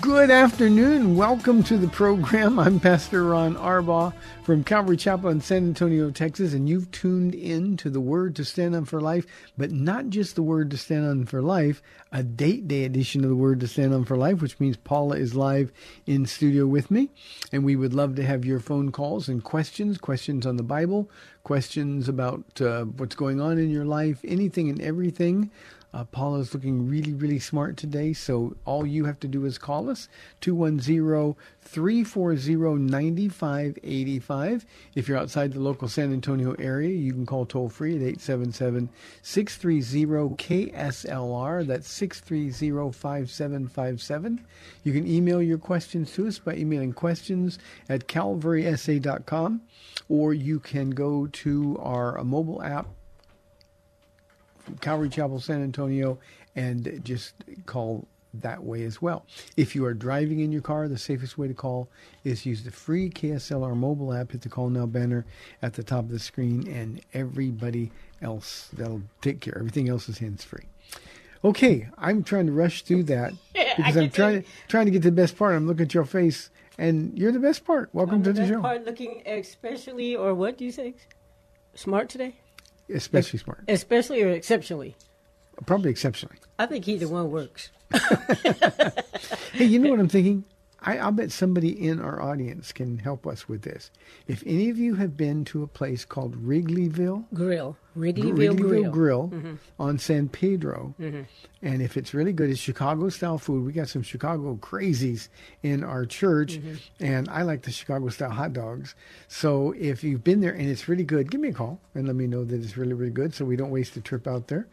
Good afternoon. Welcome to the program. I'm Pastor Ron Arbaugh from Calvary Chapel in San Antonio, Texas, and you've tuned in to the Word to Stand On for Life, but not just the Word to Stand On for Life, a date day edition of the Word to Stand On for Life, which means Paula is live in studio with me, and we would love to have your phone calls and questions, questions on the Bible, questions about uh, what's going on in your life, anything and everything. Uh, Paula's looking really, really smart today. So all you have to do is call us 210-340-9585. If you're outside the local San Antonio area, you can call toll free at 877-630-KSLR. That's 630-5757. You can email your questions to us by emailing questions at calvarysa.com or you can go to our mobile app Calvary Chapel San Antonio and just call that way as well. If you are driving in your car, the safest way to call is use the free KSLR mobile app. Hit the call now banner at the top of the screen, and everybody else that'll take care. Everything else is hands free. Okay, I'm trying to rush through that because I'm trying trying to get to the best part. I'm looking at your face, and you're the best part. Welcome to the that show. part looking especially, or what do you say? Smart today? Especially smart, Especially or exceptionally? probably exceptionally. I think either one works. Hey, you know what I'm thinking? I, I'll bet somebody in our audience can help us with this. If any of you have been to a place called Wrigleyville, Grill. Wrigleyville, Grill. Grill mm-hmm. on San Pedro, mm-hmm. and if it's really good, it's Chicago style food. We got some Chicago crazies in our church, mm-hmm. and I like the Chicago style hot dogs. So if you've been there and it's really good, give me a call and let me know that it's really, really good so we don't waste a trip out there.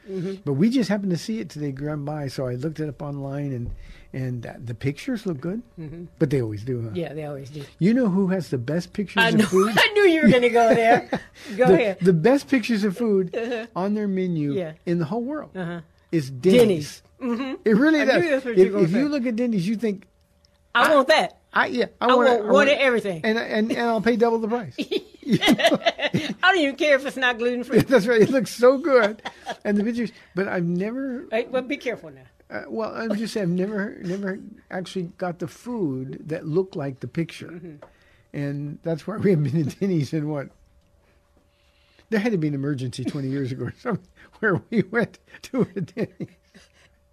But we just happened to see it today, grab by, so I looked it up online and and uh, the pictures look good, but they always do. Huh? Yeah, they always do. You know who has the best pictures I of know. food? I knew you were going to go there. Go the, ahead. the best pictures of food on their menu Yeah. in the whole world Uh-huh. is Denny's. Denny's. It really I does. knew that's what if you if you look at Denny's, you think, I want that. I yeah, I, I wanna- want I of everything. and and and I'll pay double the price. I don't even care if it's not gluten free. That's right. It looks so good, and the pictures. But I've never. Hey, well, be careful now. Uh, well, I'm just saying, I've never never actually got the food that looked like the picture, Mm-hmm. and that's why we haven't been to Denny's in what. There had to be an emergency 20 years ago or something where we went to a Denny's.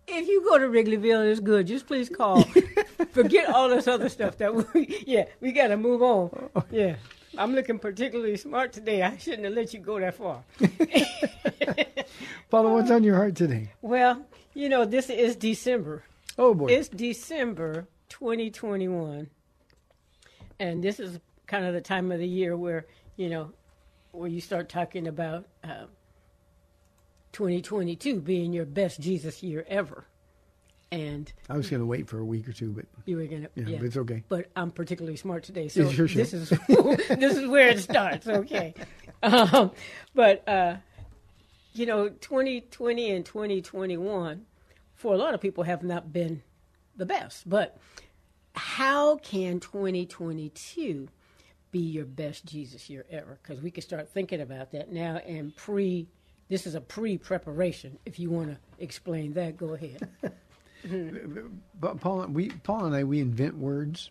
If you go to Wrigleyville and it's good, just please call. Forget all this other stuff that we, yeah, we got to move on. Yeah. I'm looking particularly smart today. I shouldn't have let you go that far. Paula, what's on your heart today? Well, you know, this is December. Oh boy. It's December 2021. And this is kind of the time of the year where, you know, where you start talking about uh, 2022 being your best Jesus year ever. And I was going to wait for a week or two, but you were gonna, Yeah, yeah, but it's okay. But I'm particularly smart today, so show. this is this is where it starts. Okay, um, but uh, you know, 2020 and 2021 for a lot of people have not been the best. But how can 2022 be your best Jesus year ever? Because we can start thinking about that now and pre. This is a pre-preparation. If you want to explain that, go ahead. But Paul, we Paul and I we invent words.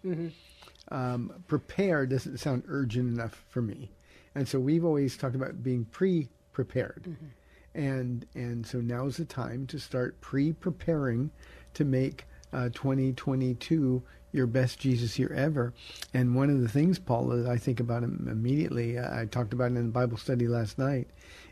Um, prepare doesn't sound urgent enough for me, and so we've always talked about being pre-prepared, and and so now's the time to start pre-preparing to make uh, 2022 your best Jesus year ever. And one of the things, Paul, that I think about im- immediately, uh, I talked about it in the Bible study last night,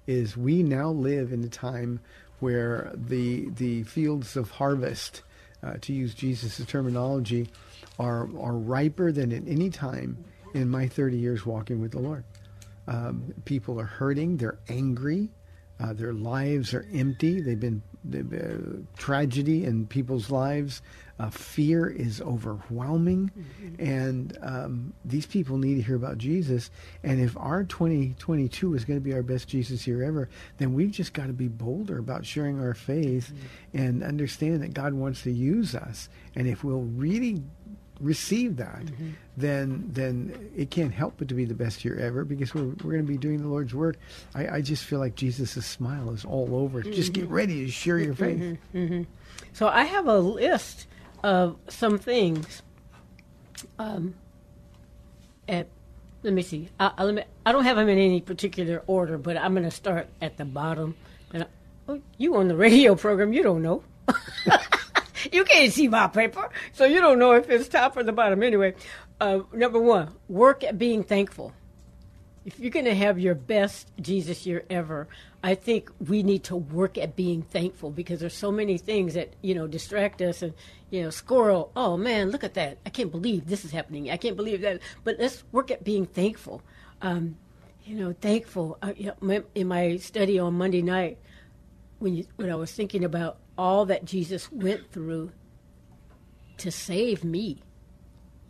is we now live in a time where the the fields of harvest, uh, to use Jesus' terminology, are are riper than at any time in my 30 years walking with the Lord. Um, people are hurting. They're angry. Uh, their lives are empty. They've been they've, uh, tragedy in people's lives. Uh, fear is overwhelming, mm-hmm. and um, these people need to hear about Jesus. And if our 2022 is going to be our best Jesus year ever, then we've just got to be bolder about sharing our faith mm-hmm. and understand that God wants to use us. And if we'll really receive that, mm-hmm. then then it can't help but to be the best year ever because we're we're going to be doing the Lord's work. I, I just feel like Jesus' smile is all over. it. Just get ready to share your faith. So I have a list of some things. Um, at let me see. I, I, me, I don't have them in any particular order, but I'm going to start at the bottom. And I, oh, you on the radio program? You don't know. you can't see my paper, so you don't know if it's top or the bottom. Anyway, uh, number one, work at being thankful if you're going to have your best Jesus year ever, I think we need to work at being thankful because there's so many things that you know distract us and you know squirrel. Oh man, look at that! I can't believe this is happening. I can't believe that. But let's work at being thankful. Um, you know, thankful. Uh, you know, in my study on Monday night, when you, when I was thinking about all that Jesus went through to save me,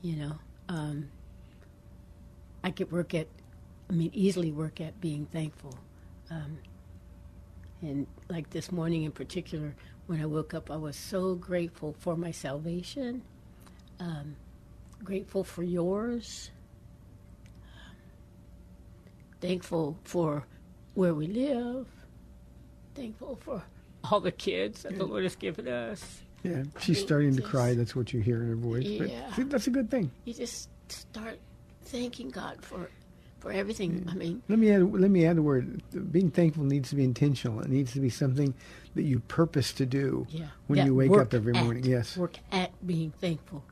you know, um, I could work at, I mean, easily work at being thankful. Um, and like this morning in particular, when I woke up, I was so grateful for my salvation, um, grateful for yours, thankful for where we live, thankful for all the kids that the Lord has given us. Yeah, she's starting to cry. That's what you hear in her voice. Yeah. see, that's a good thing. You just start thanking God for for everything. I mean, Let me add. Let me add a word. Being thankful needs to be intentional. It needs to be something that you purpose to do Yeah. when Yeah, you wake work up every at- morning. Yes. Work at being thankful.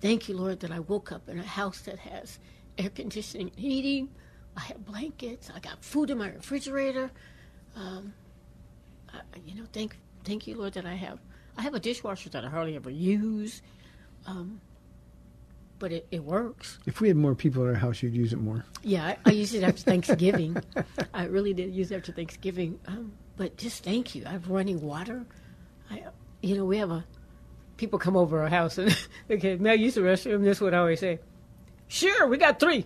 Thank you, Lord, that I woke up in a house that has air conditioning, and heating. I have blankets. I got food in my refrigerator. Um, I, you know, thank thank you, Lord, that I have I have a dishwasher that I hardly ever use, um, but it, it works. If we had more people at our house, you'd use it more. Yeah, I, I used it after Thanksgiving. I really did use it after Thanksgiving. Um, but just thank you. I have running water. I, you know, we have a people come over our house and okay, may I use the restroom? This is what I always say. Sure, we got three.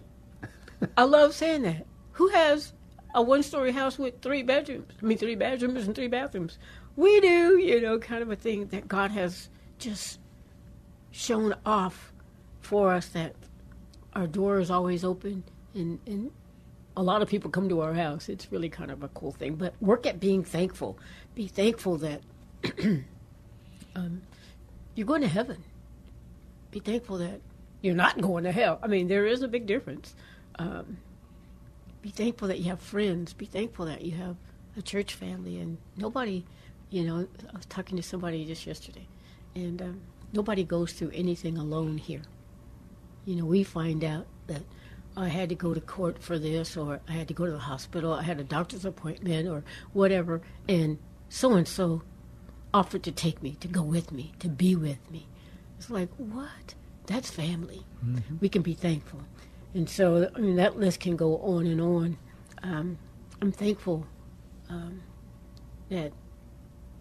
I love saying that. Who has a one-story house with three bedrooms? I mean, three bedrooms and three bathrooms. We do, you know, kind of a thing that God has just shown off for us that our door is always open and, and a lot of people come to our house. It's really kind of a cool thing. But work at being thankful. Be thankful that um, you're going to heaven. Be thankful that you're not going to hell. I mean, there is a big difference. Um, be thankful that you have friends. Be thankful that you have a church family. And nobody, you know, I was talking to somebody just yesterday, and um, nobody goes through anything alone here you know, we find out that I had to go to court for this, or I had to go to the hospital, I had a doctor's appointment, or whatever, and so and so offered to take me, to go with me, to be with me. It's like, what? That's family. We can be thankful. And so, I mean, that list can go on and on. Um, I'm thankful um, that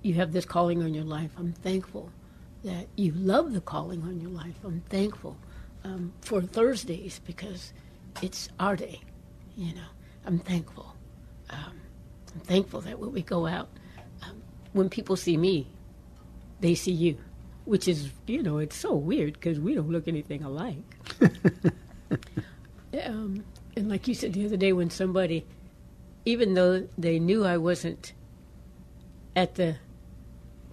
you have this calling on your life. I'm thankful that you love the calling on your life. I'm thankful um, for Thursdays because it's our day. You know, I'm thankful. Um, I'm thankful that when we go out, um, when people see me, they see you. which is, you know, it's so weird because we don't look anything alike. um, and like you said the other day, when somebody, even though they knew I wasn't at the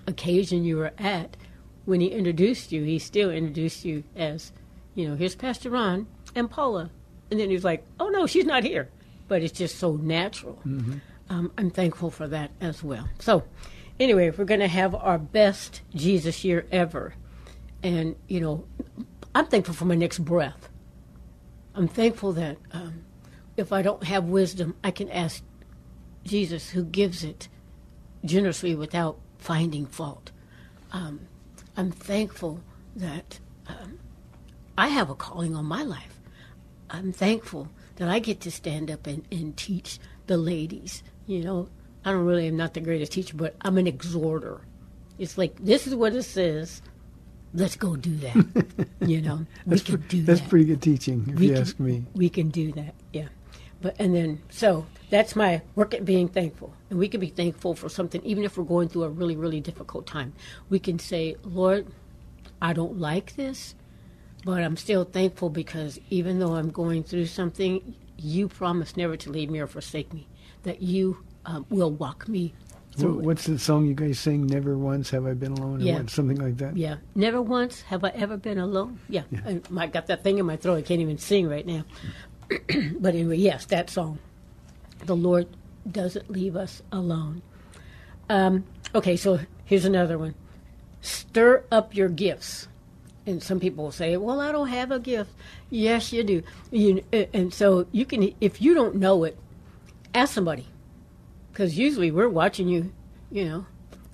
occasion you were at, when he introduced you, he still introduced you as, you know, here's Pastor Ron and Paula. And then he was like, oh no, she's not here. But it's just so natural. Um, I'm thankful for that as well. So, anyway, we're going to have our best Jesus year ever. And, you know, I'm thankful for my next breath. I'm thankful that um, if I don't have wisdom, I can ask Jesus, who gives it generously without finding fault. Um, I'm thankful that um, I have a calling on my life. I'm thankful that I get to stand up and, and teach the ladies. You know, I don't really am not the greatest teacher, but I'm an exhorter. It's like this is what it says. Let's go do that. you know, we That's, can pre- do that's that. pretty good teaching, if We you can- ask me. We can do that, yeah. But and then so that's my work at being thankful, and we can be thankful for something, even if we're going through a really, really difficult time. We can say, Lord, I don't like this, but I'm still thankful because even though I'm going through something, you promised never to leave me or forsake me. That you um, will walk me through. What's the song you guys sing? Never once have I been alone, Yeah. what, something like that. Yeah, never once have I ever been alone. Yeah, I, I got that thing in my throat. I can't even sing right now. but anyway, yes, that song. The Lord doesn't leave us alone. Um, okay, so here's another one. Stir up your gifts. And some people will say, "Well, I don't have a gift." Yes, you do. You, and so you can, if you don't know it, ask somebody. Because usually we're watching you, you know,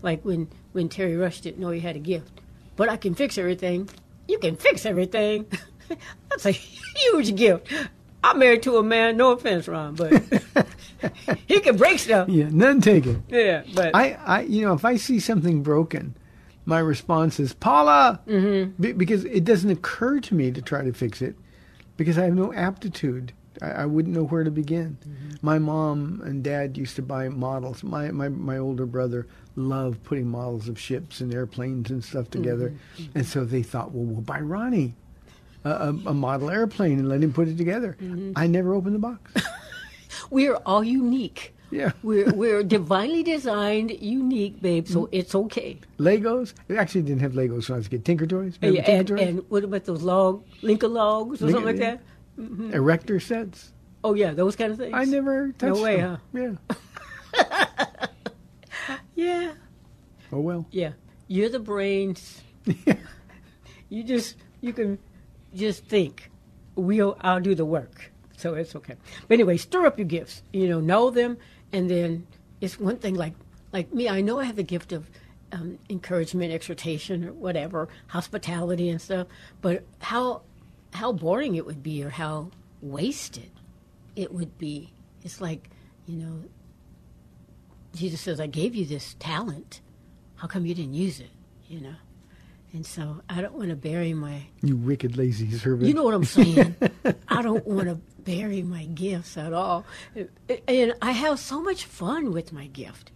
like when when Terry Rush didn't know he had a gift. But I can fix everything. You can fix everything. That's a huge gift. I'm married to a man. No offense, Ron, but he can break stuff. Yeah, none taken. Yeah, but I, I, you know, if I see something broken, my response is Paula, mm-hmm. Be- because it doesn't occur to me to try to fix it, because I have no aptitude. I, I wouldn't know where to begin. Mm-hmm. My mom and dad used to buy models. My, my my older brother loved putting models of ships and airplanes and stuff together, mm-hmm. and so they thought, well, we'll buy Ronnie. A, a, a model airplane and let him put it together. Mm-hmm. I never opened the box. we are all unique. Yeah. We're we're divinely designed, unique, babe. So mm-hmm. it's okay. Legos. It actually didn't have Legos when I was a kid. Tinker Toys. Remember And, Tinker and, Toys? and what about those log Linka logs or Lincoln, something like yeah. that? Mm-hmm. Erector sets. Oh yeah, those kind of things. I never touched No way, them. Yeah. Yeah, Oh well. yeah. You're the brains. you just you can just think. We'll I'll do the work. So it's okay. But anyway, stir up your gifts. You know, know them, and then it's one thing. Like like me, I know I have the gift of um, encouragement, exhortation, or whatever, hospitality and stuff. But how how boring it would be, or how wasted it would be. It's like you know, Jesus says, "I gave you this talent. How come you didn't use it?" You know. And so I don't want to bury my You wicked lazy servant. you know what I'm saying? I don't want to bury my gifts at all. And I have so much fun with my gift.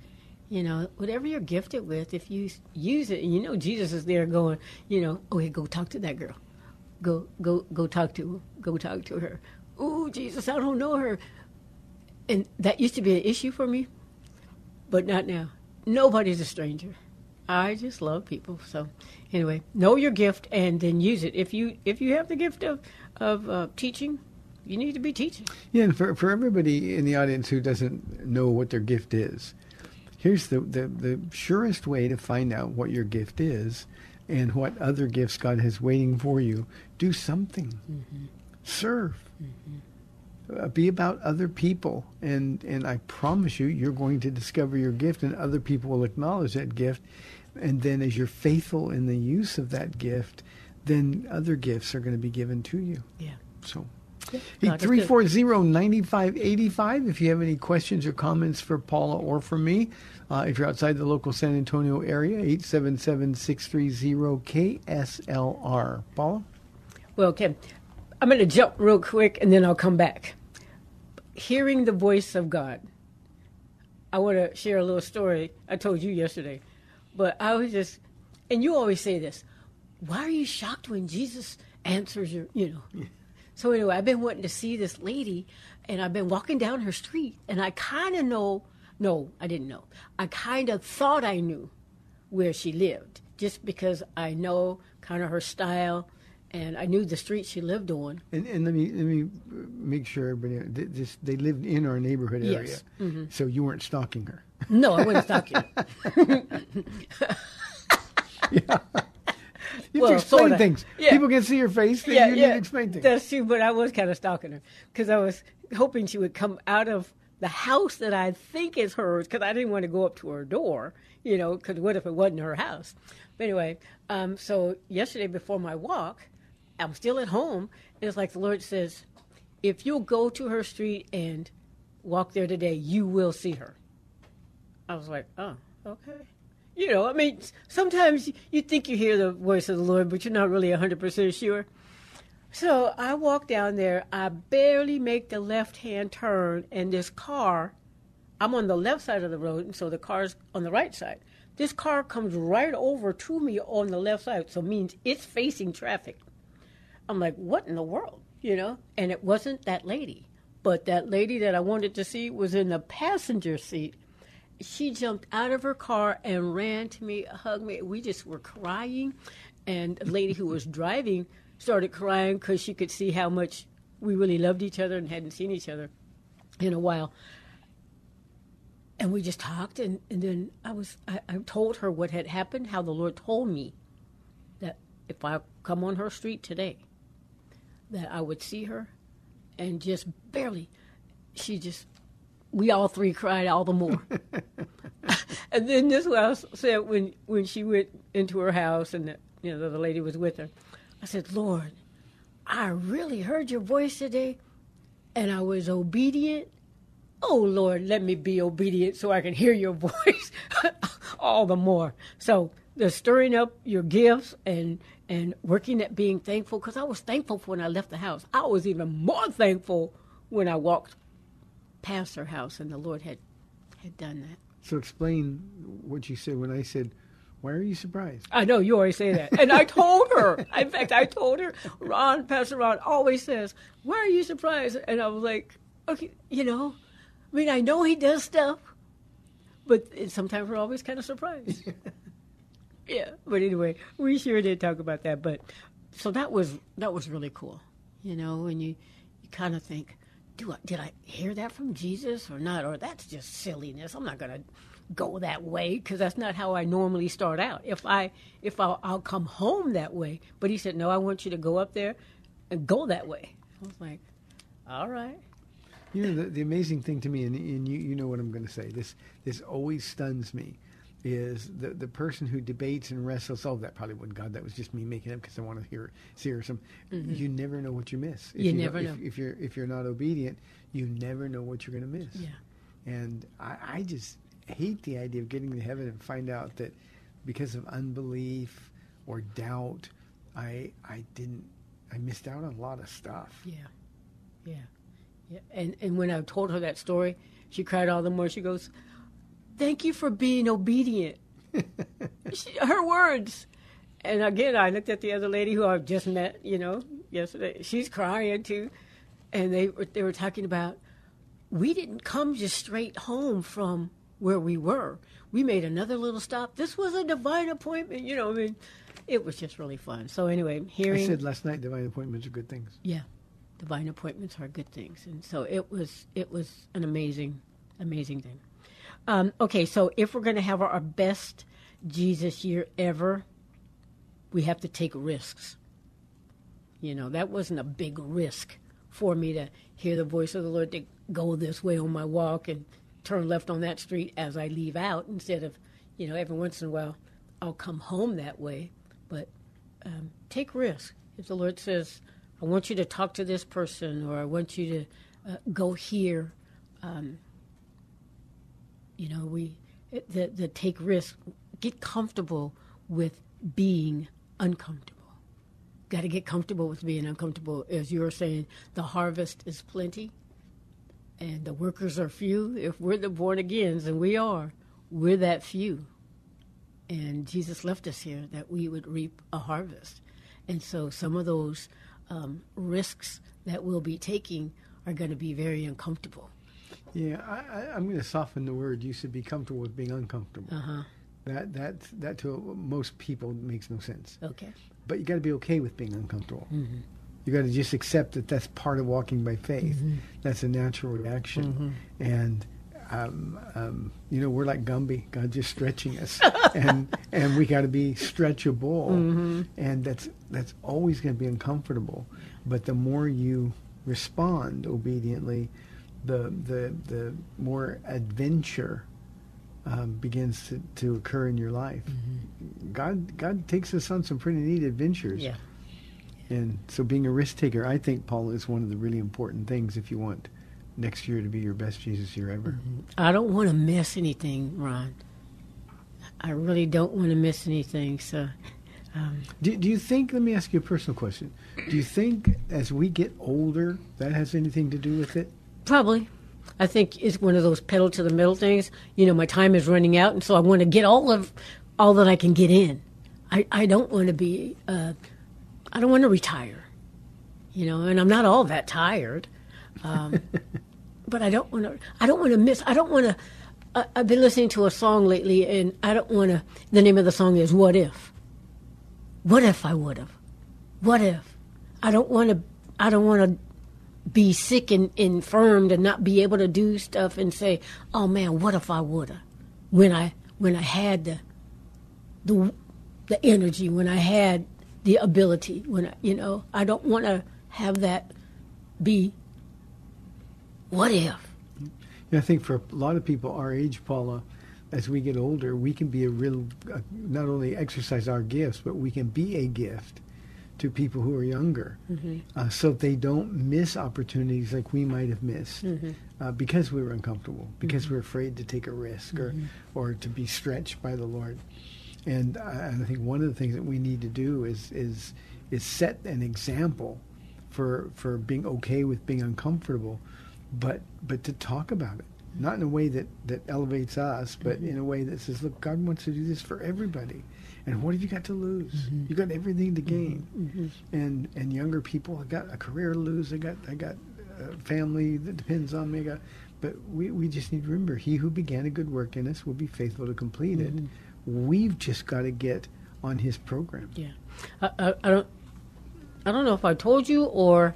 You know, whatever you're gifted with, if you use it, and you know Jesus is there going, you know, oh, hey, go talk to that girl. Go, go, go talk to, go talk to her. Ooh, Jesus, I don't know her. And that used to be an issue for me, but not now. Nobody's a stranger. I just love people. So, anyway, know your gift and then use it. If you if you have the gift of of uh, teaching, you need to be teaching. Yeah, and for for everybody in the audience who doesn't know what their gift is, here's the the, the surest way to find out what your gift is and what other gifts God has waiting for you. Do something. Serve. Uh, be about other people, and and I promise you, you're going to discover your gift, and other people will acknowledge that gift, and then as you're faithful in the use of that gift, then other gifts are going to be given to you. Yeah. So, God hey, 340-9585 if you have any questions or comments for Paula or for me. Uh, if you're outside the local San Antonio area, 877-630-KSLR. Paula? Well, Kim, I'm going to jump real quick and then I'll come back. Hearing the voice of God. I want to share a little story I told you yesterday, but I was just, and you always say this, why are you shocked when Jesus answers your, you know? So anyway, I've been wanting to see this lady, and I've been walking down her street, and I kind of know. No, I didn't know. I kind of thought I knew where she lived, just because I know kind of her style, and I knew the street she lived on. And, and let me let me make sure everybody th- this they lived in our neighborhood area, Yes. Mm-hmm. so you weren't stalking her. No, I wasn't stalking. You Well, have to explain sorta. things. Yeah. People can see your face. Then yeah, you need yeah, to explain things. That's true, but I was kind of stalking her because I was hoping she would come out of the house that I think is hers because I didn't want to go up to her door, you know, because what if it wasn't her house? But anyway, um, so yesterday before my walk, I'm still at home. And it's like the Lord says, if you'll go to her street and walk there today, you will see her. I was like, oh, okay. You know, I mean, sometimes you think you hear the voice of the Lord, but you're not really 100% sure. So I walk down there. I barely make the left hand turn, and this car, I'm on the left side of the road, and so the car's on the right side. This car comes right over to me on the left side, so it means it's facing traffic. I'm like, what in the world? You know? And it wasn't that lady. But that lady that I wanted to see was in the passenger seat. She jumped out of her car and ran to me, hugged me. We just were crying. And the lady who was driving started crying because she could see how much we really loved each other and hadn't seen each other in a while. And we just talked, and, and then I was I, I told her what had happened, how the Lord told me that if I come on her street today, that I would see her, and just barely, she just, we all three cried all the more. and then this was said when when she went into her house and the, you know the other lady was with her, I said, Lord, I really heard your voice today, and I was obedient. Oh Lord, let me be obedient so I can hear your voice all the more. So the stirring up your gifts and and working at being thankful because I was thankful when I left the house. I was even more thankful when I walked past her house and the Lord had had done that. So explain what you said when I said, "Why are you surprised?" I know you always say that, and I told her. In fact, I told her. Ron, Pastor Ron, always says, "Why are you surprised?" And I was like, "Okay, you know, I mean, I know he does stuff, but sometimes we're always kind of surprised." yeah, but anyway, we sure did talk about that. But so that was that was really cool, you know, and you you kind of think, do I, did I hear that from Jesus or not? Or that's just silliness. I'm not going to go that way because that's not how I normally start out. If I if I'll, I'll come home that way, but he said, no, I want you to go up there and go that way. I was like, all right. You know, the, the amazing thing to me, and, and you, you know what I'm going to say. This this always stuns me, is the the person who debates and wrestles. Oh, that probably wasn't God. That was just me making up because I want to hear see her some. You never know what you miss. If Mm-hmm. You don't- never if, know. If you're if you're not obedient, you never know what you're going to miss. Yeah. And I, I just hate the idea of getting to heaven and find out that because of unbelief or doubt, I I didn't I missed out on a lot of stuff. Yeah, yeah, yeah. And and when I told her that story, she cried all the more. She goes, "Thank you for being obedient." she, her words. And again, I looked at the other lady who I just met, you know, yesterday. She's crying too, and they were they were talking about we didn't come just straight home from where we were. We made another little stop. This was a divine appointment, you know. I mean, it was just really fun. So anyway, hearing I said last night, divine appointments are good things. yeah, divine appointments are good things, and so it was. It was an amazing, amazing thing. Um, okay, so if we're going to have our, best Jesus year ever, we have to take risks. You know, that wasn't a big risk for me to hear the voice of the Lord to go this way on my walk and turn left on that street as I leave out instead of, you know, every once in a while I'll come home that way. But um, take risk. If the Lord says, I want you to talk to this person or I want you to uh, go here, um, you know, we the, the take risk, get comfortable with being uncomfortable. Got to get comfortable with being uncomfortable. As you were saying, the harvest is plenty and the workers are few. If we're the born agains, and we are, we're that few. and Jesus left us here that we would reap a harvest. And so some of those um, risks that we'll be taking are going to be very uncomfortable. Yeah, I, I, I'm going to soften the word. You should be comfortable with being uncomfortable. Uh-huh. That that that to most people makes no sense. Okay. But you got to be okay with being uncomfortable. Mm-hmm. You got to just accept that that's part of walking by faith. Mm-hmm. That's a natural reaction, and um, um, you know we're like Gumby. God just stretching us, and and we got to be stretchable, Mm-hmm. and that's that's always going to be uncomfortable. But the more you respond obediently, the the the more adventure um, begins to, to occur in your life. God God takes us on some pretty neat adventures. Yeah. And so being a risk taker, I think, Paul, is one of the really important things if you want next year to be your best Jesus year ever. I don't want to miss anything, Ron. I really don't want to miss anything. So, um, Do, do you think, let me ask you a personal question. Do you think as we get older, that has anything to do with it? Probably. I think it's one of those pedal to the metal things. You know, my time is running out, and so I want to get all of all that I can get in. I, I don't want to be. Uh, I don't want to retire. You know, and I'm not all that tired. Um, but I don't want to. I don't want to miss. I don't want to. I, I've been listening to a song lately, and I don't want to. The name of the song is "What If." What if I would have? What if? I don't want to. I don't want to be sick and infirmed and not be able to do stuff and say, "Oh man, what if I woulda?" When I when I had the the the energy, when I had the ability, when I, you know, I don't want to have that be. What if? Yeah, I think for a lot of people our age, Paula, as we get older, we can be a real, uh, not only exercise our gifts, but we can be a gift to people who are younger, mm-hmm. uh, so they don't miss opportunities like we might have missed mm-hmm. uh, because we were uncomfortable, because mm-hmm. we're afraid to take a risk or, or to be stretched by the Lord. And I, and I think one of the things that we need to do is is is set an example for for being okay with being uncomfortable, but but to talk about it, not in a way that that elevates us, but in a way that says, look, God wants to do this for everybody. And what have you got to lose? Mm-hmm. You got everything to gain. Mm-hmm. Mm-hmm. And and younger people, I got a career to lose. I got I got a family that depends on me. I got, but we we just need to remember, He who began a good work in us will be faithful to complete it. We've just got to get on His program. Yeah, I, I, I don't. I don't know if I told you or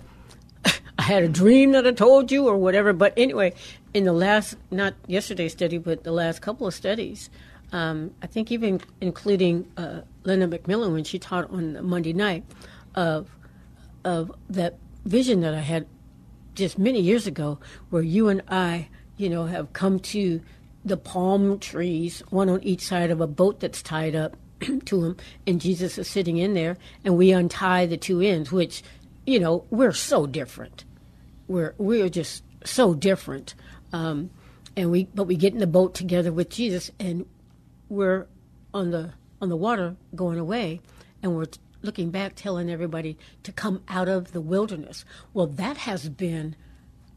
I had a dream that I told you or whatever. But anyway, in the last, not yesterday's study, but the last couple of studies, um, I think even including uh, Linda McMillan when she taught on Monday night of of that vision that I had just many years ago, where you and I, you know, have come to the palm trees, one on each side of a boat that's tied up to him, and Jesus is sitting in there, and we untie the two ends, which, you know, we're so different. We're we're just so different, um, and we but we get in the boat together with Jesus, and we're on the on the water going away, and we're looking back, telling everybody to come out of the wilderness. Well, that has been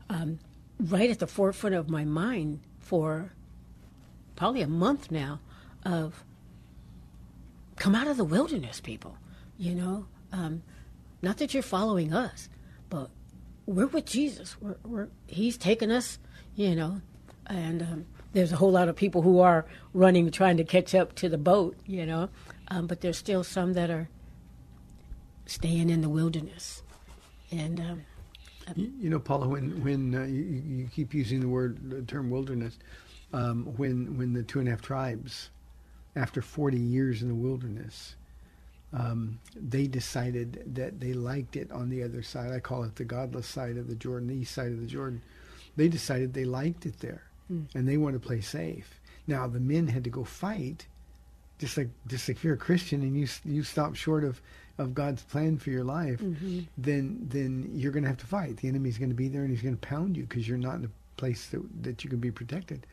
um, right at the forefront of my mind for probably a month now of come out of the wilderness, people. You know, um, not that you're following us, but we're with Jesus. We're, we're He's taken us, you know, and um, there's a whole lot of people who are running, trying to catch up to the boat, you know, um, but there's still some that are staying in the wilderness, and um, You, you know, Paula, when when uh, you, you keep using the word the term wilderness, um, when when the two and a half tribes, after forty years in the wilderness, um, they decided that they liked it on the other side. I call it the godless side of the Jordan, the east side of the Jordan. They decided they liked it there, and they want to play safe. Now the men had to go fight, just like just like if you're a Christian and you you stop short of of God's plan for your life, then then you're going to have to fight. The enemy's going to be there and he's going to pound you because you're not in a place that that you can be protected.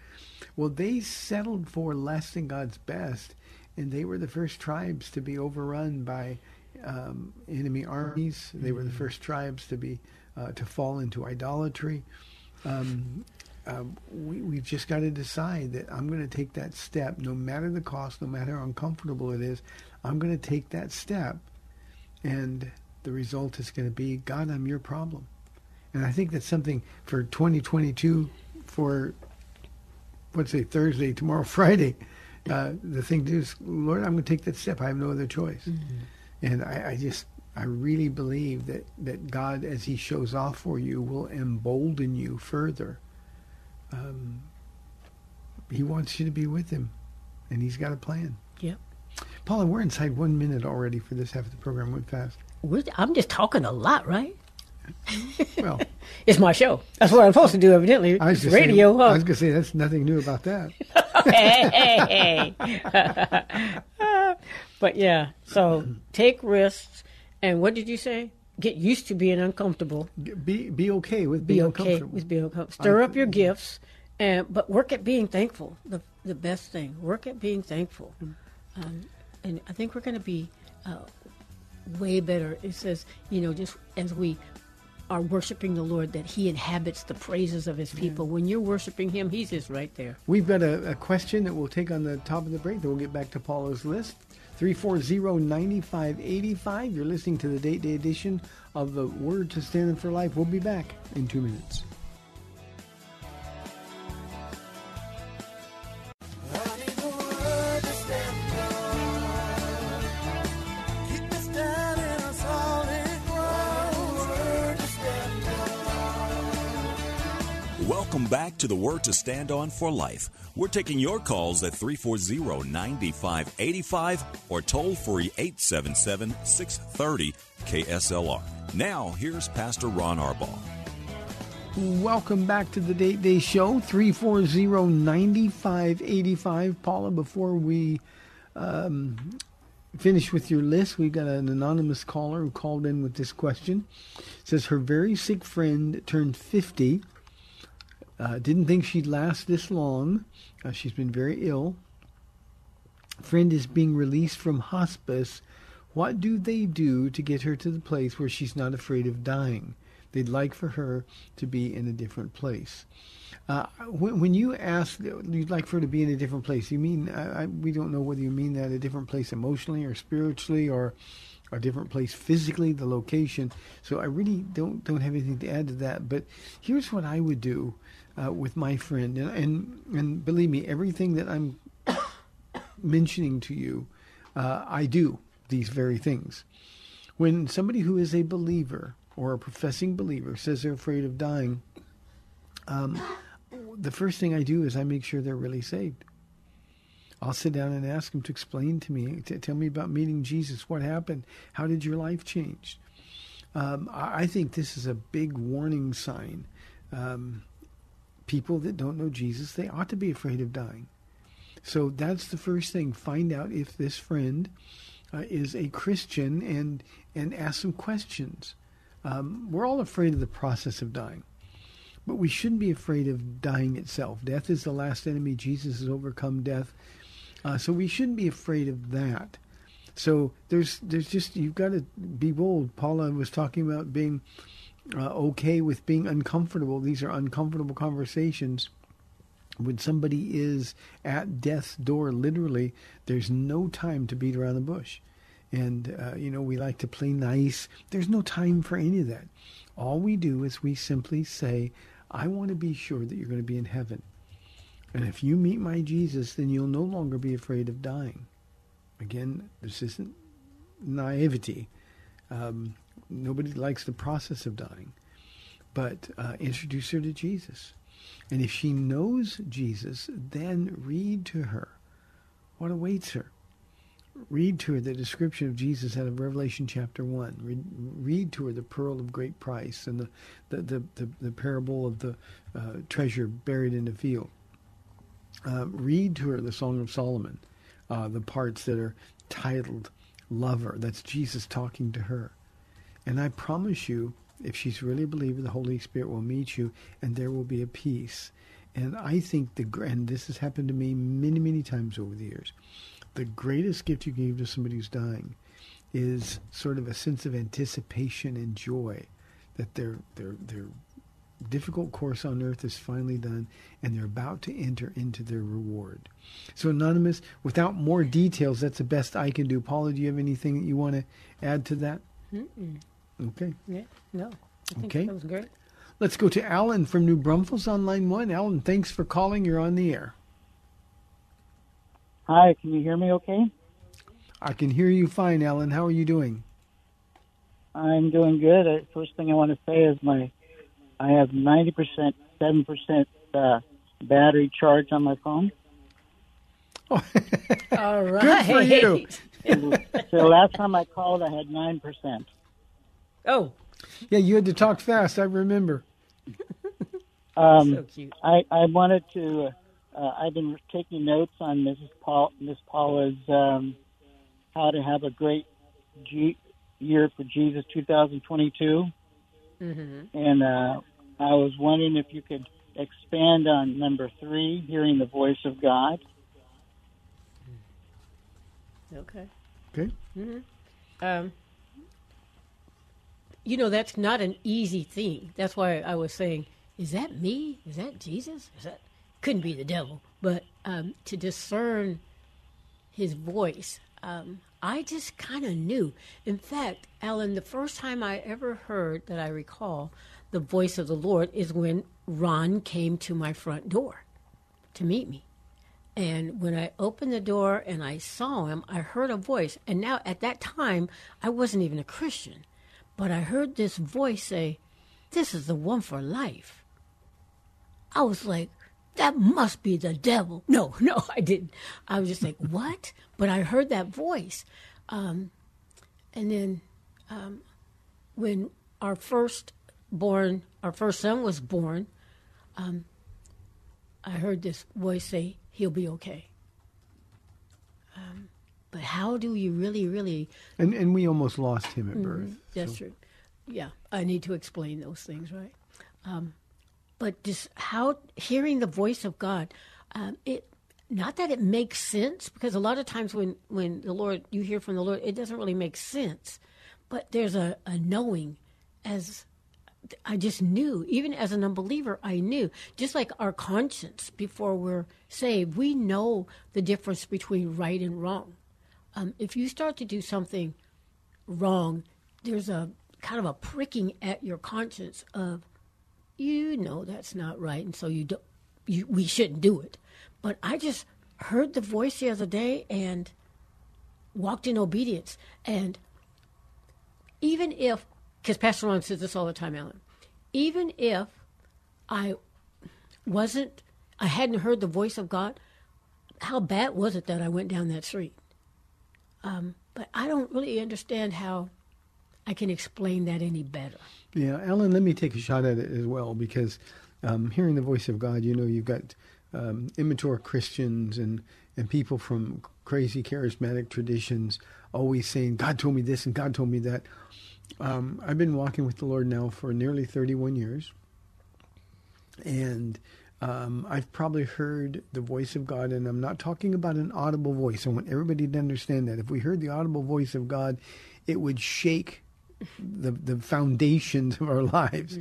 Well, they settled for less than God's best, and they were the first tribes to be overrun by um, enemy armies. They were the first tribes to be uh, to fall into idolatry. Um, um, we, we've just got to decide that I'm going to take that step, no matter the cost, no matter how uncomfortable it is. I'm going to take that step, and the result is going to be, God, I'm your problem. And I think that's something for 2022, for let's say Thursday, tomorrow, Friday. Uh, the thing to do is, Lord, I'm going to take that step. I have no other choice. And I, I just, I really believe that, that God, as He shows off for you, will embolden you further. Um, he wants you to be with Him, and He's got a plan. Yep. Paula, we're inside one minute already for this half of the program. Went fast. We're, I'm just talking a lot, right? Well, It's my show. That's what I'm supposed to do, evidently. I was radio, say, I was going to say that's nothing new about that. hey, hey, hey. but yeah, so take risks. And what did you say? Get used to being uncomfortable. Be be okay with being Be okay uncomfortable. with being uncomfortable. Stir I- up your gifts, and but work at being thankful. The the best thing. Work at being thankful. Um, and I think we're going to be uh, way better. It says, you know, just as we are worshiping the Lord, that He inhabits the praises of His people. When you're worshiping Him, He's just right there. We've got a, a question that we'll take on the top of the break. Then we'll get back to Paula's list. 340-9585. You're listening to the Date Day edition of the Word to Stand for Life. We'll be back in two minutes. Back to the Word to Stand On for Life. We're taking your calls at 340 9585 or toll free 877 630 KSLR. Now, here's Pastor Ron Arbaugh. Welcome back to the Date Day Show, 340-9585. Paula, before we um, finish with your list, we've got an anonymous caller who called in with this question. It says her very sick friend turned 50. Uh, didn't think she'd last this long. Uh, she's been very ill. Friend is being released from hospice. What do they do to get her to the place where she's not afraid of dying? They'd like for her to be in a different place. Uh, when, when you ask, you'd like for her to be in a different place, you mean, I, I, we don't know whether you mean that a different place emotionally or spiritually or a different place physically, the location. So I really don't don't have anything to add to that. But here's what I would do uh, with my friend, and, and and believe me, everything that I'm mentioning to you, uh, I do these very things. When somebody who is a believer or a professing believer says they're afraid of dying, um, the first thing I do is I make sure they're really saved. I'll sit down and ask them to explain to me, to tell me about meeting Jesus. What happened? How did your life change? Um, I I think this is a big warning sign. Um, people that don't know Jesus, they ought to be afraid of dying. So that's the first thing. Find out if this friend uh, is a Christian and and ask some questions. Um, we're all afraid of the process of dying, but we shouldn't be afraid of dying itself. Death is the last enemy. Jesus has overcome death, uh, so we shouldn't be afraid of that. So there's there's just you've got to be bold. Paula was talking about being uh, okay with being uncomfortable. These are uncomfortable conversations when somebody is at death's door, literally, there's no time to beat around the bush. And, uh, you know, we like to play nice. There's no time for any of that. All we do is we simply say, I want to be sure that you're going to be in heaven. And if you meet my Jesus, then you'll no longer be afraid of dying. Again, this isn't naivety. Um, nobody likes the process of dying. But uh, introduce her to Jesus. And if she knows Jesus, then read to her what awaits her. Read to her the description of Jesus out of Revelation chapter 1. Read, read to her the pearl of great price and the, the, the, the, the parable of the uh, treasure buried in the field. Uh, read to her the Song of Solomon, uh, the parts that are titled Lover. That's Jesus talking to her. And I promise you, if she's really a believer, the Holy Spirit will meet you and there will be a peace. And I think the and this has happened to me many, many times over the years. The greatest gift you can give to somebody who's dying is sort of a sense of anticipation and joy that they're they're they're difficult course on earth is finally done, and they're about to enter into their reward. So, Anonymous, without more details, that's the best I can do. Paula, do you have anything that you want to add to that? Mm-mm. Okay. Yeah, no. I think Okay. that was great. Let's go to Alan from New Braunfels on line one. Alan, thanks for calling. You're on the air. Hi, can you hear me okay? I can hear you fine, Alan. How are you doing? I'm doing good. Uh, First thing I want to say is my I have 90%, 7% uh, battery charge on my phone. All right. Good for you. so the last time I called, I had 9%. Oh, Yeah, you had to talk fast. I remember. Um, so cute. I, I wanted to, uh, I've been taking notes on Mrs. Paul, Miss Paula's um, how to have a great G- year for Jesus 2022. Mm-hmm. And uh, I was wondering if you could expand on number three, hearing the voice of God. Okay. Okay. Um, you know, that's not an easy thing. That's why I was saying, is that me? Is that Jesus? Is that couldn't be the devil? But um, to discern his voice, um, I just kind of knew. In fact, Alan, the first time I ever heard that I recall the voice of the Lord is when Ron came to my front door to meet me. And when I opened the door and I saw him, I heard a voice. And now at that time, I wasn't even a Christian, but I heard this voice say, This is the one for life. I was like, That must be the devil. No, no, I didn't. I was just like, What? But I heard that voice. Um, and then um, when our first born, our first son was born, um, I heard this voice say, "He'll be okay." But how do you really, really? And and we almost lost him at birth. That's true. Yeah, I need to explain those things, right? Um, but just how hearing the voice of God, um, it not that it makes sense because a lot of times when when the Lord you hear from the Lord, it doesn't really make sense. But there's a, a knowing as I just knew, even as an unbeliever, I knew. Just like our conscience before we're saved, we know the difference between right and wrong. Um, if you start to do something wrong, there's a kind of a pricking at your conscience of, you know, that's not right, and so you don't, you, we shouldn't do it. But I just heard the voice the other day and walked in obedience. And even if, because Pastor Ron says this all the time, Alan, even if I wasn't, I hadn't heard the voice of God, how bad was it that I went down that street? Um, but I don't really understand how I can explain that any better. Yeah, Alan, let me take a shot at it as well because um, hearing the voice of God, you know, you've got um, immature Christians and, and people from crazy charismatic traditions always saying, God told me this and God told me that. Um, I've been walking with the Lord now for nearly 31 years. And um, I've probably heard the voice of God, and I'm not talking about an audible voice. I want everybody to understand that. If we heard the audible voice of God, it would shake the the foundations of our lives.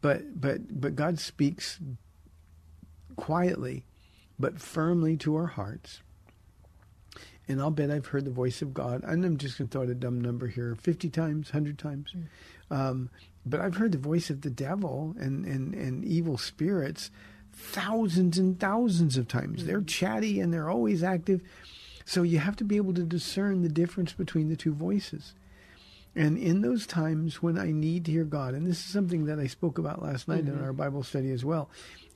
But but but God speaks quietly, but firmly to our hearts. And I'll bet I've heard the voice of God. And I'm just going to throw out a dumb number here: fifty times, hundred times. Um, but I've heard the voice of the devil and, and, and evil spirits thousands and thousands of times. They're chatty and they're always active. So you have to be able to discern the difference between the two voices. And in those times when I need to hear God, and this is something that I spoke about last night in our Bible study as well,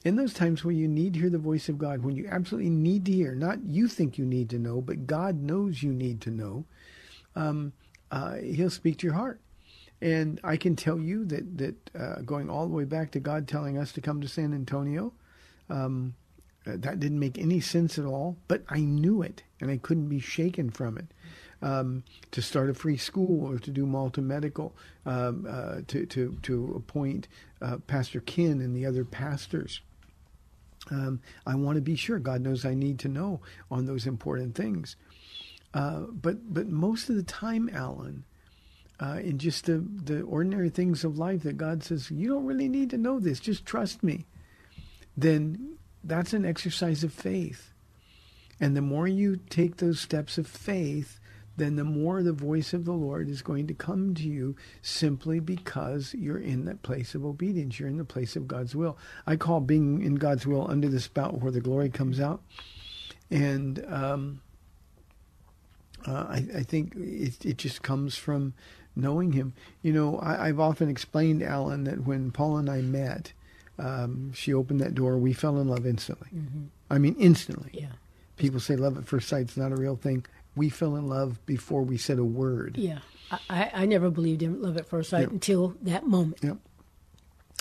in those times where you need to hear the voice of God, when you absolutely need to hear, not you think you need to know, but God knows you need to know, um, uh, He'll speak to your heart. And I can tell you that that uh, going all the way back to God telling us to come to San Antonio, um, uh, that didn't make any sense at all. But I knew it, and I couldn't be shaken from it. Um, to start a free school or to do Malta Medical, um, uh, to to to appoint uh, Pastor Ken and the other pastors. Um, I want to be sure. God knows I need to know on those important things. Uh, but but most of the time, Alan, uh, in just the, the ordinary things of life that God says, you don't really need to know this, just trust me, then that's an exercise of faith. And the more you take those steps of faith, then the more the voice of the Lord is going to come to you simply because you're in that place of obedience. You're in the place of God's will. I call being in God's will under the spout where the glory comes out. And um, uh, I, I, think it, it, just comes from knowing Him. You know, I, have often explained, Alan, that when Paula and I met, um, she opened that door. We fell in love instantly. Mm-hmm. I mean, instantly. Yeah. People say love at first sight is not a real thing. We fell in love before we said a word. Yeah. I, I never believed in love at first sight until that moment. Yep.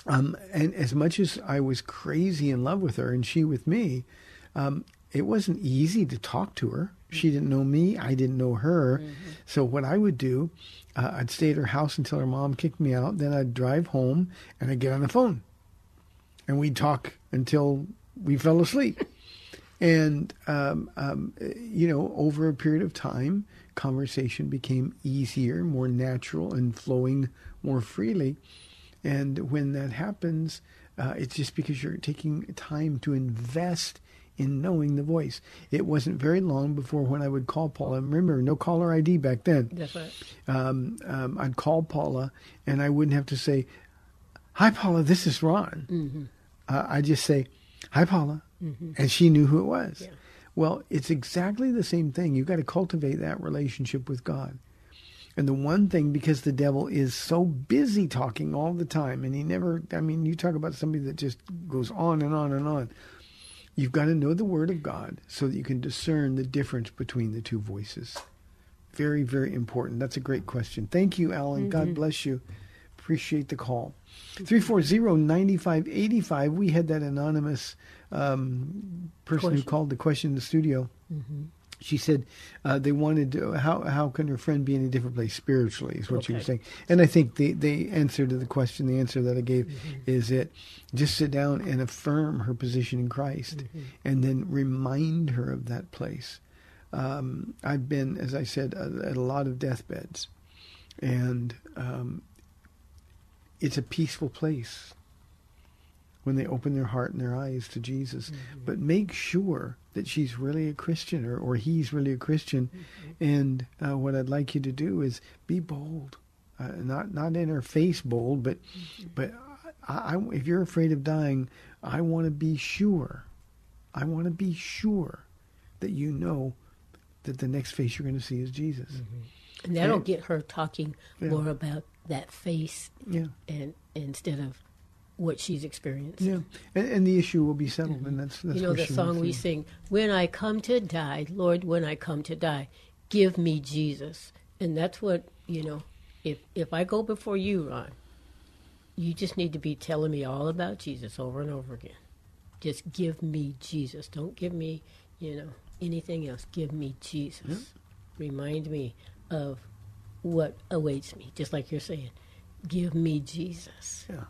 Um, and as much as I was crazy in love with her and she with me, um, it wasn't easy to talk to her. She didn't know me. I didn't know her. Mm-hmm. So what I would do, uh, I'd stay at her house until her mom kicked me out. Then I'd drive home and I'd get on the phone, and we'd talk until we fell asleep. and um, um, you know, over a period of time, conversation became easier, more natural, and flowing more freely. And when that happens, uh, it's just because you're taking time to invest in knowing the voice. It wasn't very long before when I would call Paula. Remember, no caller ID back then. That's right. Um, um, I'd call Paula, and I wouldn't have to say, "Hi, Paula, this is Ron." Mm-hmm. Uh, I'd just say, "Hi, Paula," mm-hmm. and she knew who it was. Yeah. Well, it's exactly the same thing. You've got to cultivate that relationship with God. And the one thing, because the devil is so busy talking all the time, and he never, I mean, you talk about somebody that just goes on and on and on. You've got to know the Word of God so that you can discern the difference between the two voices. Very, very important. That's a great question. Thank you, Alan. Mm-hmm. God bless you. Appreciate the call. 340-9585. We had that anonymous um, person question. who called the question in the studio. Mm-hmm she said uh, they wanted to, how how can her friend be in a different place spiritually is what okay. she was saying and i think the the answer to the question the answer that i gave mm-hmm. is that just sit down and affirm her position in christ mm-hmm. and then remind her of that place um, i've been as i said at a lot of deathbeds and um, it's a peaceful place when they open their heart and their eyes to Jesus. Mm-hmm. But make sure that she's really a Christian or, or he's really a Christian. Mm-hmm. And uh, what I'd like you to do is be bold. Uh, not not in her face bold, but mm-hmm. but I, I, if you're afraid of dying, I want to be sure. I want to be sure that you know that the next face you're going to see is Jesus. Mm-hmm. And that'll and, get her talking yeah. more about that face, yeah. and instead of what she's experienced. Yeah, and, and the issue will be settled, mm-hmm. and that's, that's you know the song we sing. When I come to die, Lord, when I come to die, give me Jesus, and that's what you know. If if I go before you, Ron, you just need to be telling me all about Jesus over and over again. Just give me Jesus. Don't give me, you know, anything else. Give me Jesus. Yeah. Remind me of what awaits me. Just like you're saying, give me Jesus. Yeah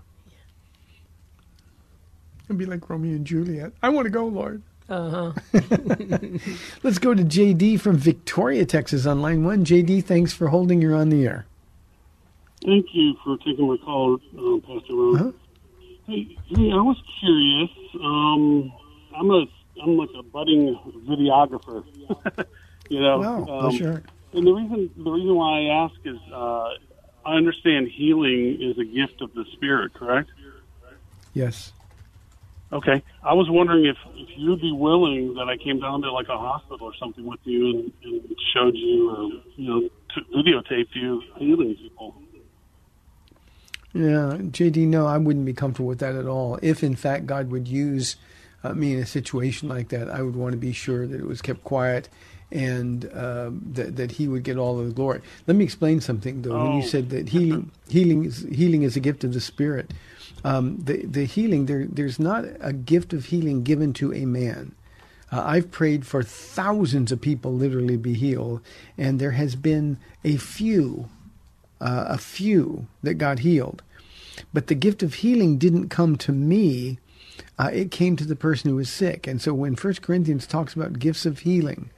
and be like Romeo and Juliet. I want to go, Lord. Uh huh. Let's go to JD from Victoria, Texas, on line one. JD, thanks for holding. You're on the air. Thank you for taking my call, uh, Pastor Ron. Uh-huh. Hey, hey, I was curious. Um, I'm a I'm like a budding videographer. you know. Wow, um, sure. And the reason the reason why I ask is uh, I understand healing is a gift of the Spirit, correct? Yes. Okay. I was wondering if, if you'd be willing that I came down to like a hospital or something with you and, and showed you or, you know, to videotape you healing people. Yeah, JD, no, I wouldn't be comfortable with that at all. If in fact God would use uh, me in a situation like that, I would want to be sure that it was kept quiet and uh, that that He would get all of the glory. Let me explain something though. Oh. When you oh. said that healing, healing is healing is a gift of the Spirit um, the the healing there there's not a gift of healing given to a man. Uh, I've prayed for thousands of people literally be healed, and there has been a few, uh, a few that got healed. But the gift of healing didn't come to me; uh, it came to the person who was sick. And so, when First Corinthians talks about gifts of healing,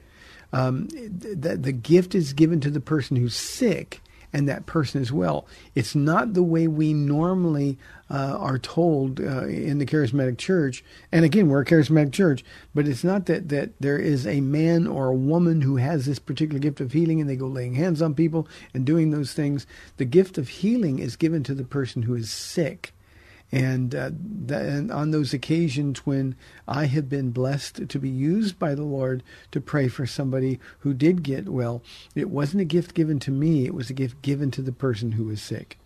um, the, the gift is given to the person who's sick, and that person as well. It's not the way we normally uh, are told uh, in the charismatic church. And again, we're a charismatic church, but it's not that, that there is a man or a woman who has this particular gift of healing and they go laying hands on people and doing those things. The gift of healing is given to the person who is sick. And, uh, and on those occasions when I have been blessed to be used by the Lord to pray for somebody who did get well, it wasn't a gift given to me, it was a gift given to the person who was sick.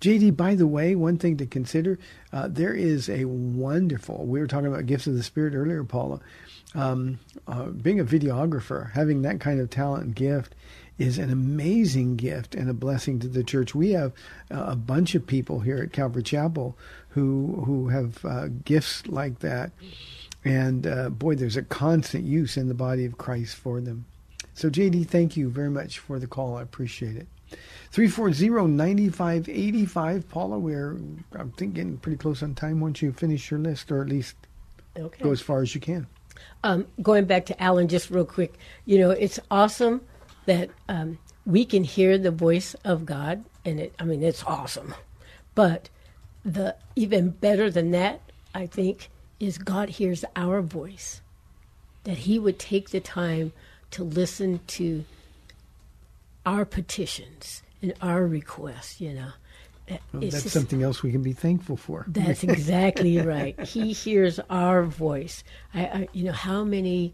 JD, by the way, one thing to consider uh, there is a wonderful, we were talking about gifts of the Spirit earlier, Paula. Um, uh, being a videographer, having that kind of talent and gift is an amazing gift and a blessing to the church. We have uh, a bunch of people here at Calvary Chapel who who have uh, gifts like that, and uh, boy, there's a constant use in the body of Christ for them. So, JD, thank you very much for the call. I appreciate it. 340-9585. Paula, we're I'm thinking pretty close on time. Once you finish your list, or at least Okay. go as far as you can. um, going back to Alan just real quick, you know, it's awesome that um, we can hear the voice of God, and it, I mean, it's awesome. But the even better than that, I think, is God hears our voice. That He would take the time to listen to our petitions and our requests. You know, Well, that's just- something else we can be thankful for. that's exactly right. He hears our voice. I, I, you know, how many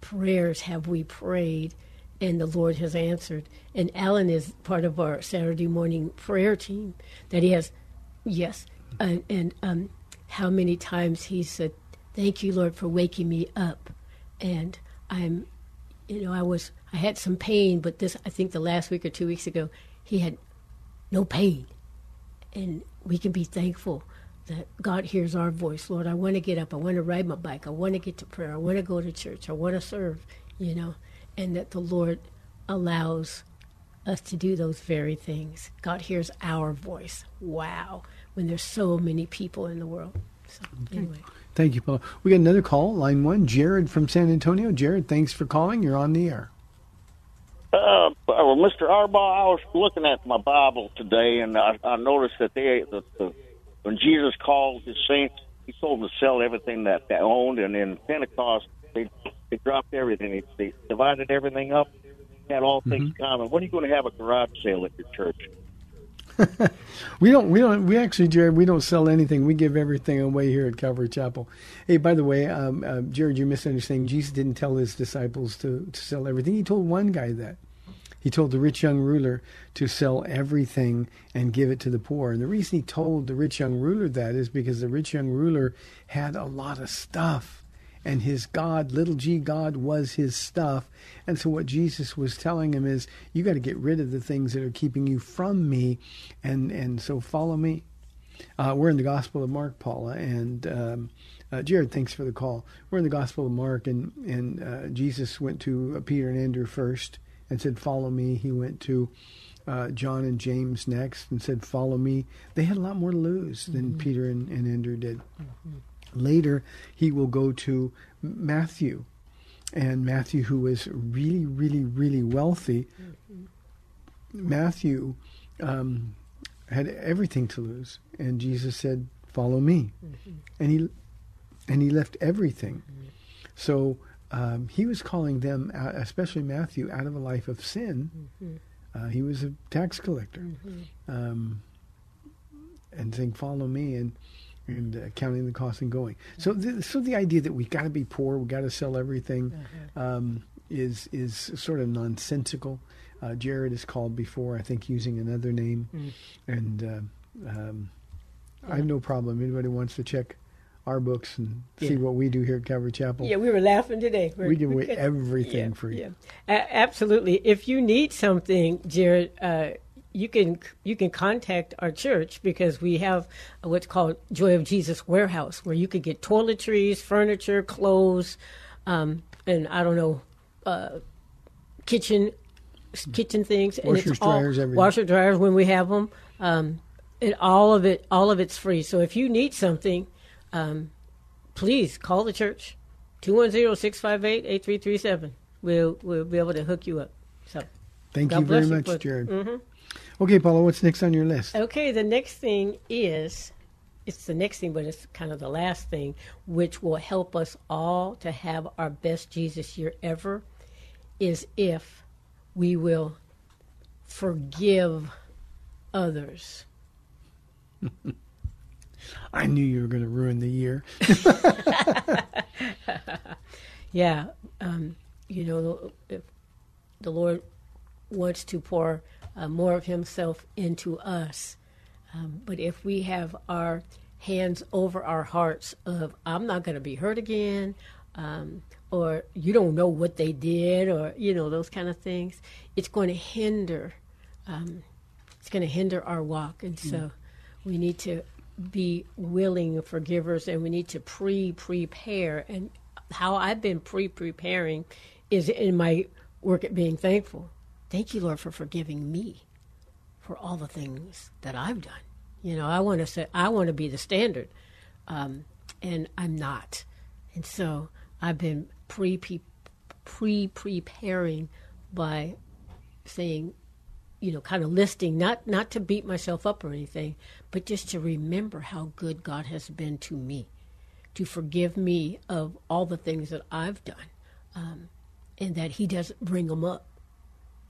prayers have we prayed, and the Lord has answered? And Alan is part of our Saturday morning prayer team. That he has, yes, and, um, how many times he said, "Thank you, Lord, for waking me up," and I'm, you know, I was, I had some pain, but this, I think, the last week or two weeks ago, he had no pain and we can be thankful that God hears our voice. Lord, I want to get up. I want to ride my bike. I want to get to prayer. I want to go to church. I want to serve, you know, and that the Lord allows us to do those very things. God hears our voice. Wow. When there's so many people in the world. So, anyway. Thank you, Paula. We got another call, line one, Jared from San Antonio. Jared, thanks for calling. You're on the air. Uh, well, Mr. Arbaugh, I was looking at my Bible today, and I, I noticed that they, the, the, when Jesus called his saints, he told them to sell everything that they owned, and in Pentecost, they they dropped everything. They, they divided everything up, had all things common. When are you going to have a garage sale at your church? We don't, we don't, we actually, Jared, we don't sell anything. We give everything away here at Calvary Chapel. Hey, by the way, um, uh, Jared, you're misunderstanding. Jesus didn't tell his disciples to, to sell everything. He told one guy that. He told the rich young ruler to sell everything and give it to the poor. And the reason he told the rich young ruler that is because the rich young ruler had a lot of stuff. And his God, little g God, was his stuff. And so what Jesus was telling him is, you got to get rid of the things that are keeping you from me. And, and so follow me. Uh, we're in the Gospel of Mark, Paula, and um, uh, Jared, thanks for the call. We're in the Gospel of Mark, and and uh, Jesus went to uh, Peter and Andrew first and said, "Follow me." He went to uh, John and James next and said, "Follow me." They had a lot more to lose than Peter and, and Andrew did. Later, he will go to Matthew, and Matthew, who was really, really, really wealthy. Matthew um, had everything to lose, and Jesus said, "Follow me," and he and he left everything. So um, he was calling them, out, especially Matthew, out of a life of sin. Uh, he was a tax collector, um, and saying, "Follow me," and and uh, counting the cost and going. So, the, so the idea that we got to be poor, we got to sell everything, um, is is sort of nonsensical. Uh, Jared is called before, I think, using another name, and uh, um, I have no problem. Anybody wants to check our books and see what we do here at Calvary Chapel? Yeah, we were laughing today. We're- We give away everything yeah, for you. Yeah, absolutely. If you need something, Jared, uh, you can you can contact our church because we have what's called Joy of Jesus Warehouse, where you could get toiletries, furniture, clothes, um, and I don't know, uh, kitchen kitchen things, and Washers, it's all, dryers, everything. washer dryers when we have them, um, and all of it all of it's free. So if you need something. Um, please call the church 210-658-8337 we'll we'll be able to hook you up so Thank God you very you much, Jared. Mhm. Okay, Paula, what's next on your list? Okay, the next thing is it's the next thing, but it's kind of the last thing, which will help us all to have our best Jesus year ever, is if we will forgive others. I knew you were going to ruin the year. Yeah, um, you know, if the Lord wants to pour uh, more of Himself into us, um, but if we have our hands over our hearts of I'm not going to be hurt again, um, or you don't know what they did, or you know those kind of things, it's going to hinder. Um, it's going to hinder our walk, and so we need to be willing forgivers, and we need to pre prepare. And how I've been pre preparing is in my work at being thankful. Thank you, Lord, for forgiving me for all the things that I've done. You know, I want to say I want to be the standard, um, and I'm not. And so I've been pre pre preparing by saying, you know, kind of listing not not to beat myself up or anything, but just to remember how good God has been to me, to forgive me of all the things that I've done, um, and that He doesn't bring them up,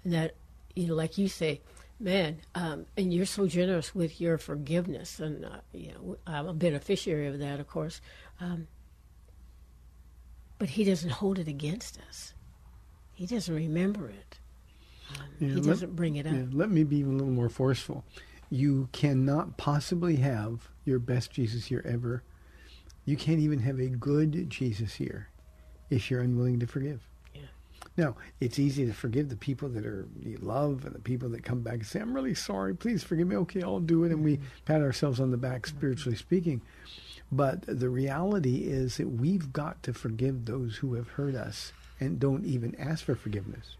and that you know, like you say, man, um, and you're so generous with your forgiveness, and uh, you know, I'm a beneficiary of that, of course. Um, but He doesn't hold it against us. He doesn't remember it. Um, Yeah, he let- doesn't bring it up. Yeah, let me be a little more forceful. You cannot possibly have your best Jesus year ever. You can't even have a good Jesus year if you're unwilling to forgive. Now, it's easy to forgive the people that are you love and the people that come back and say, I'm really sorry, please forgive me. Okay, I'll do it. And we mm-hmm. pat ourselves on the back, mm-hmm. spiritually speaking. But the reality is that we've got to forgive those who have hurt us and don't even ask for forgiveness.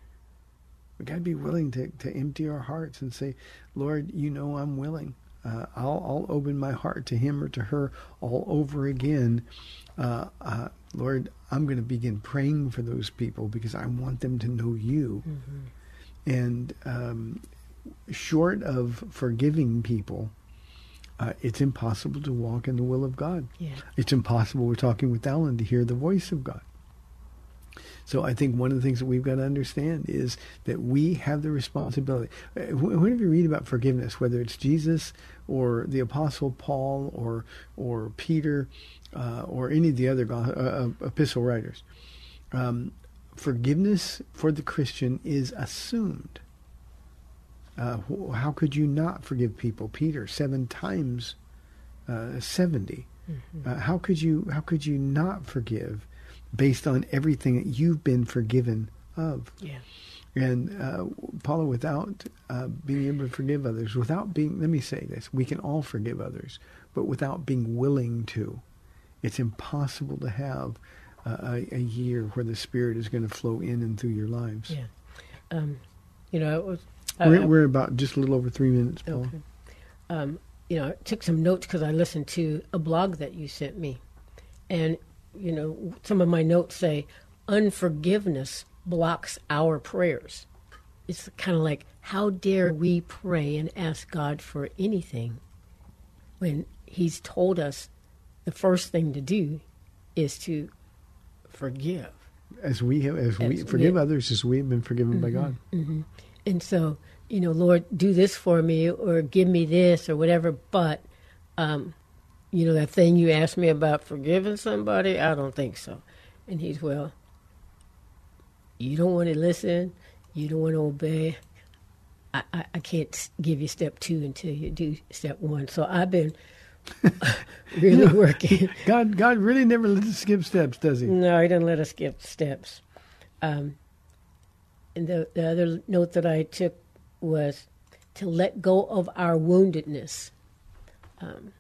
We got to be willing to, to empty our hearts and say, Lord, you know I'm willing. Uh, I'll, I'll open my heart to him or to her all over again. Uh, uh, Lord, I'm going to begin praying for those people because I want them to know you. And um, short of forgiving people, uh, it's impossible to walk in the will of God. Yeah. It's impossible. We're talking with Alan to hear the voice of God. So I think one of the things that we've got to understand is that we have the responsibility. Uh, Whenever you read about forgiveness, whether it's Jesus or the Apostle Paul or or Peter uh, or any of the other uh, uh, epistle writers, um, forgiveness for the Christian is assumed. Uh, how could you not forgive people? Peter seven times uh, 70 Uh, how could you how could you not forgive based on everything that you've been forgiven of? Yeah. And uh, Paula, without uh, being able to forgive others, without being, let me say this, we can all forgive others, but without being willing to, it's impossible to have uh, a, a year where the Spirit is going to flow in and through your lives. Yeah. Um, you know, it was. We're, I- we're about just a little over three minutes, Paula. Okay. Um, you know, I took some notes because I listened to a blog that you sent me, and you know, some of my notes say unforgiveness blocks our prayers. It's kind of like, how dare we pray and ask God for anything when He's told us the first thing to do is to forgive. As we have, as we forgive yeah. others, as we have been forgiven by God. hmm And so, you know, Lord, do this for me or give me this or whatever. But, um, you know, that thing you asked me about forgiving somebody, I don't think so. And he's, well, you don't want to listen, you don't want to obey. I, I, I can't give you step two until you do step one. So I've been really working. God, God really never lets us skip steps, does He? No, he doesn't let us skip steps. Um, and the, the other note that I took was to let go of our woundedness. Um,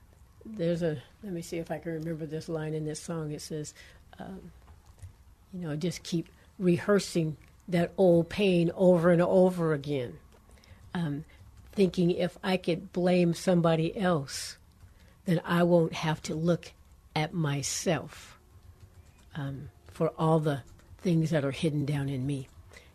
there's a, let me see if I can remember this line in this song. It says, um, you know, just keep rehearsing that old pain over and over again. Um, thinking if I could blame somebody else, then I won't have to look at myself um, for all the things that are hidden down in me.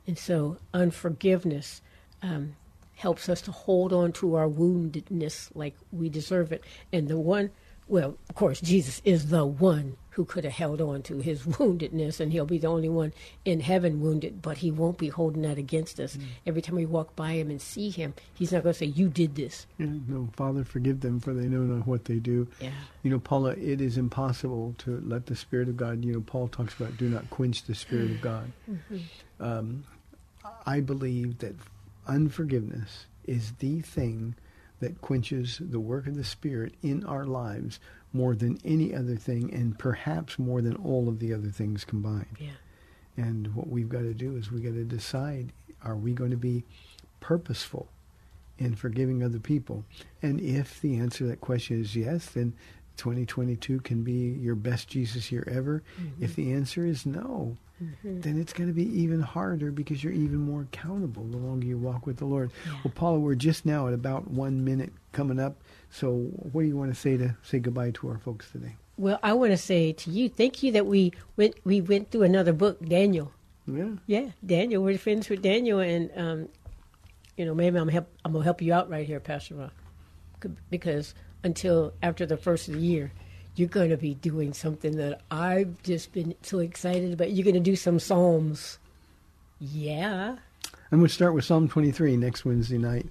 And so unforgiveness um, helps us to hold on to our woundedness like we deserve it. And the one, well, of course, Jesus is the one who could have held on to his woundedness, and he'll be the only one in heaven wounded, but he won't be holding that against us. Mm. Every time we walk by him and see him, he's not going to say, You did this. Yeah, no, Father, forgive them, for they know not what they do. Yeah. You know, Paula, it is impossible to let the Spirit of God, you know, Paul talks about do not quench the Spirit of God. Um, I believe that unforgiveness is the thing that quenches the work of the Spirit in our lives more than any other thing, and perhaps more than all of the other things combined. Yeah. And what we've got to do is we've got to decide: Are we going to be purposeful in forgiving other people? And if the answer to that question is yes, then 2022 can be your best Jesus year ever. Mm-hmm. If the answer is no, then it's going to be even harder because you're even more accountable the longer you walk with the Lord. Well, Paula, we're just now at about one minute coming up. So, what do you want to say to say goodbye to our folks today? Well, I want to say to you, thank you that we went we went through another book, Daniel. Yeah. Yeah, Daniel. We're friends with Daniel, and um, you know maybe I'm help I'm gonna help you out right here, Pastor Ron, because until after the first of the year, you're going to be doing something that I've just been so excited about. You're going to do some psalms. Yeah. I'm going to start with Psalm 23 next Wednesday night.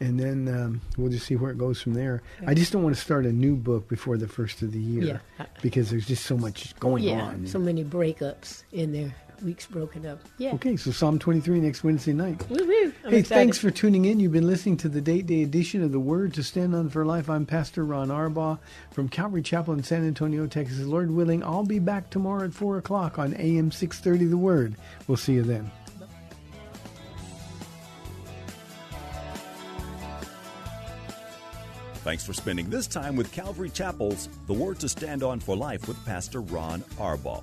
And then um, we'll just see where it goes from there. I just don't want to start a new book before the first of the year Yeah. because there's just so much going yeah. on. So many breakups in there. Weeks broken up. Yeah. Okay, so Psalm 23 next Wednesday night. Woo woo. I'm hey, excited. thanks for tuning in. You've been listening to the Date Day edition of The Word to Stand On for Life. I'm Pastor Ron Arbaugh from Calvary Chapel in San Antonio, Texas. Lord willing, I'll be back tomorrow at 4 o'clock on AM 630 The Word. We'll see you then. Thanks for spending this time with Calvary Chapel's The Word to Stand On for Life with Pastor Ron Arbaugh.